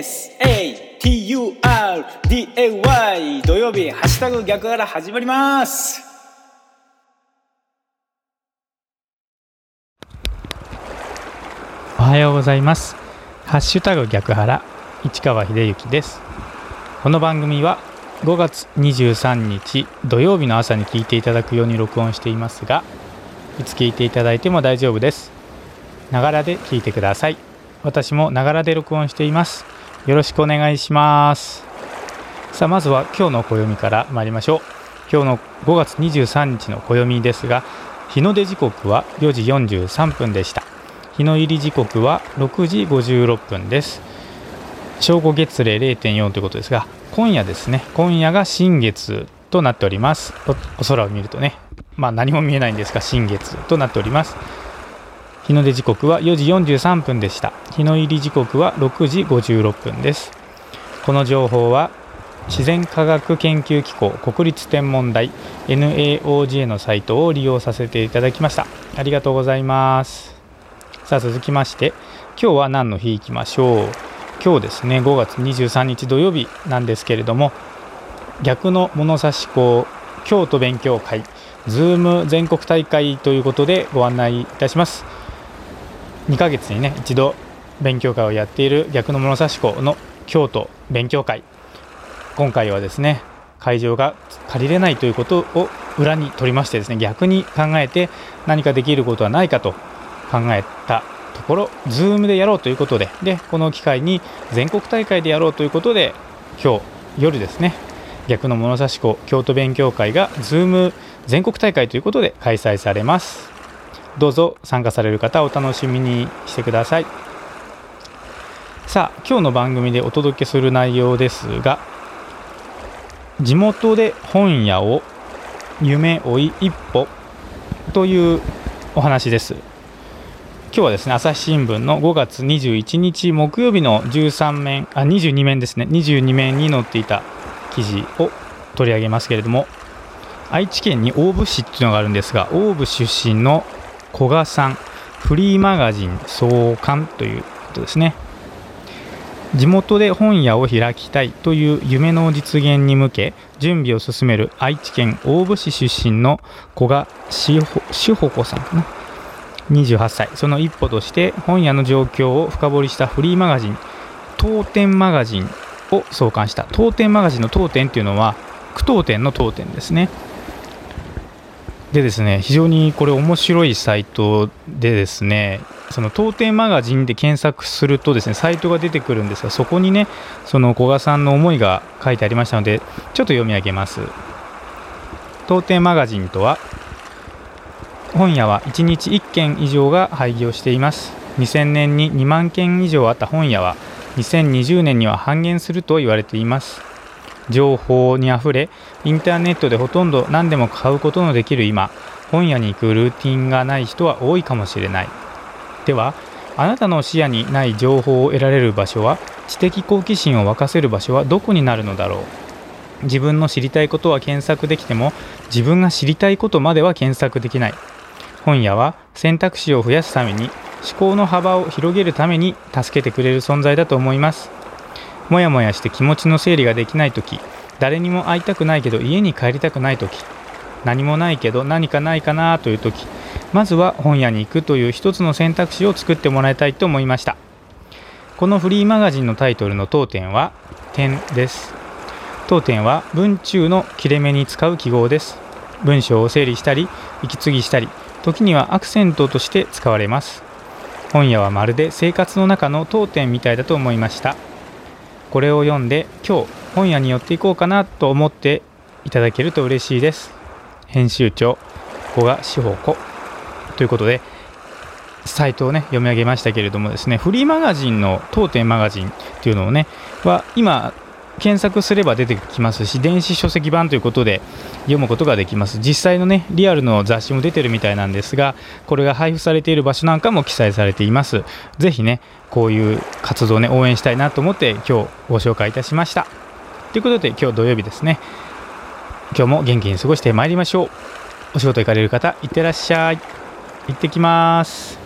SATURDAY 土曜日ハッシュタグ逆から始まります。おはようございます。ハッシュタグ逆原市川秀幸です。この番組は5月23日土曜日の朝に聞いていただくように録音していますがいつ聞いていただいても大丈夫です。ながらで聞いてください。私もながらで録音しています。よろしくお願いします。さあまずは今日の暦から参りましょう。今日の5月23日の暦ですが日の出時刻は4時43分でした。日の入り時刻は6時56分です。正午月齢0.4ということですが今夜ですね今夜が新月となっております。お空を見るとねまあ何も見えないんですが新月となっております。日の出時刻は4時43分でした。日の入り時刻は6時56分です。この情報は自然科学研究機構国立天文台 NAOJ のサイトを利用させていただきました。ありがとうございます。さあ続きまして今日は何の日いきましょう。今日ですね5月23日土曜日なんですけれども逆の物差し校京都勉強会ズーム全国大会ということでご案内いたします。2ヶ月にね一度勉強会をやっている逆の物差し校の京都勉強会。今回はですね会場が借りれないということを裏に取りましてですね逆に考えて何かできることはないかと考えたところ Zoom でやろうということででこの機会に全国大会でやろうということで今日夜ですね逆の物差し子京都勉強会が Zoom 全国大会ということで開催されます。どうぞ参加される方お楽しみにしてください。さあ今日の番組でお届けする内容ですが地元で本屋を夢追い一歩というお話です。今日はですね朝日新聞の5月21日木曜日の13面あ22面ですね。22面に載っていた記事を取り上げますけれども愛知県に大府市っていうのがあるんですが大府出身の古賀さんフリーマガジン創刊ということですね。地元で本屋を開きたいという夢の実現に向け準備を進める愛知県大府市出身の古賀志保子さんかな。28歳。その一歩として本屋の状況を深掘りしたフリーマガジン当店マガジンを創刊した。当店マガジンの当店っていうのは句読点の当店ですね。でですね非常にこれ面白いサイトでですねその当店マガジンで検索するとですねサイトが出てくるんですがそこにねその古賀さんの思いが書いてありましたのでちょっと読み上げます。当店マガジンとは本屋は1日1件以上が廃業しています。2000年に2万件以上あった本屋は2020年には半減すると言われています。情報にあふれインターネットでほとんど何でも買うことのできる今本屋に行くルーティンがない人は多いかもしれない。ではあなたの視野にない情報を得られる場所は知的好奇心を沸かせる場所はどこになるのだろう？自分の知りたいことは検索できても自分が知りたいことまでは検索できない。本屋は選択肢を増やすために思考の幅を広げるために助けてくれる存在だと思います。もやもやして気持ちの整理ができない時誰にも会いたくないけど家に帰りたくない時何もないけど何かないかなという時まずは本屋に行くという一つの選択肢を作ってもらいたいと思いました。このフリーマガジンのタイトルの当店は点です。当店は文中の切れ目に使う記号です。文章を整理したり息継ぎしたり時にはアクセントとして使われます。本屋はまるで生活の中の当店みたいだと思いました。これを読んで今日本屋に寄っていこうかなと思っていただけると嬉しいです。編集長古賀志保子。ということでサイトをね読み上げましたけれどもですねフリーマガジンの当店マガジンっていうのをねは今検索すれば出てきますし電子書籍版ということで読むことができます。実際のねリアルの雑誌も出てるみたいなんですがこれが配布されている場所なんかも記載されています。ぜひねこういう活動をね応援したいなと思って今日ご紹介いたしました。ということで今日土曜日ですね。今日も元気に過ごしてまいりましょう。お仕事行かれる方いってらっしゃい。行ってきます。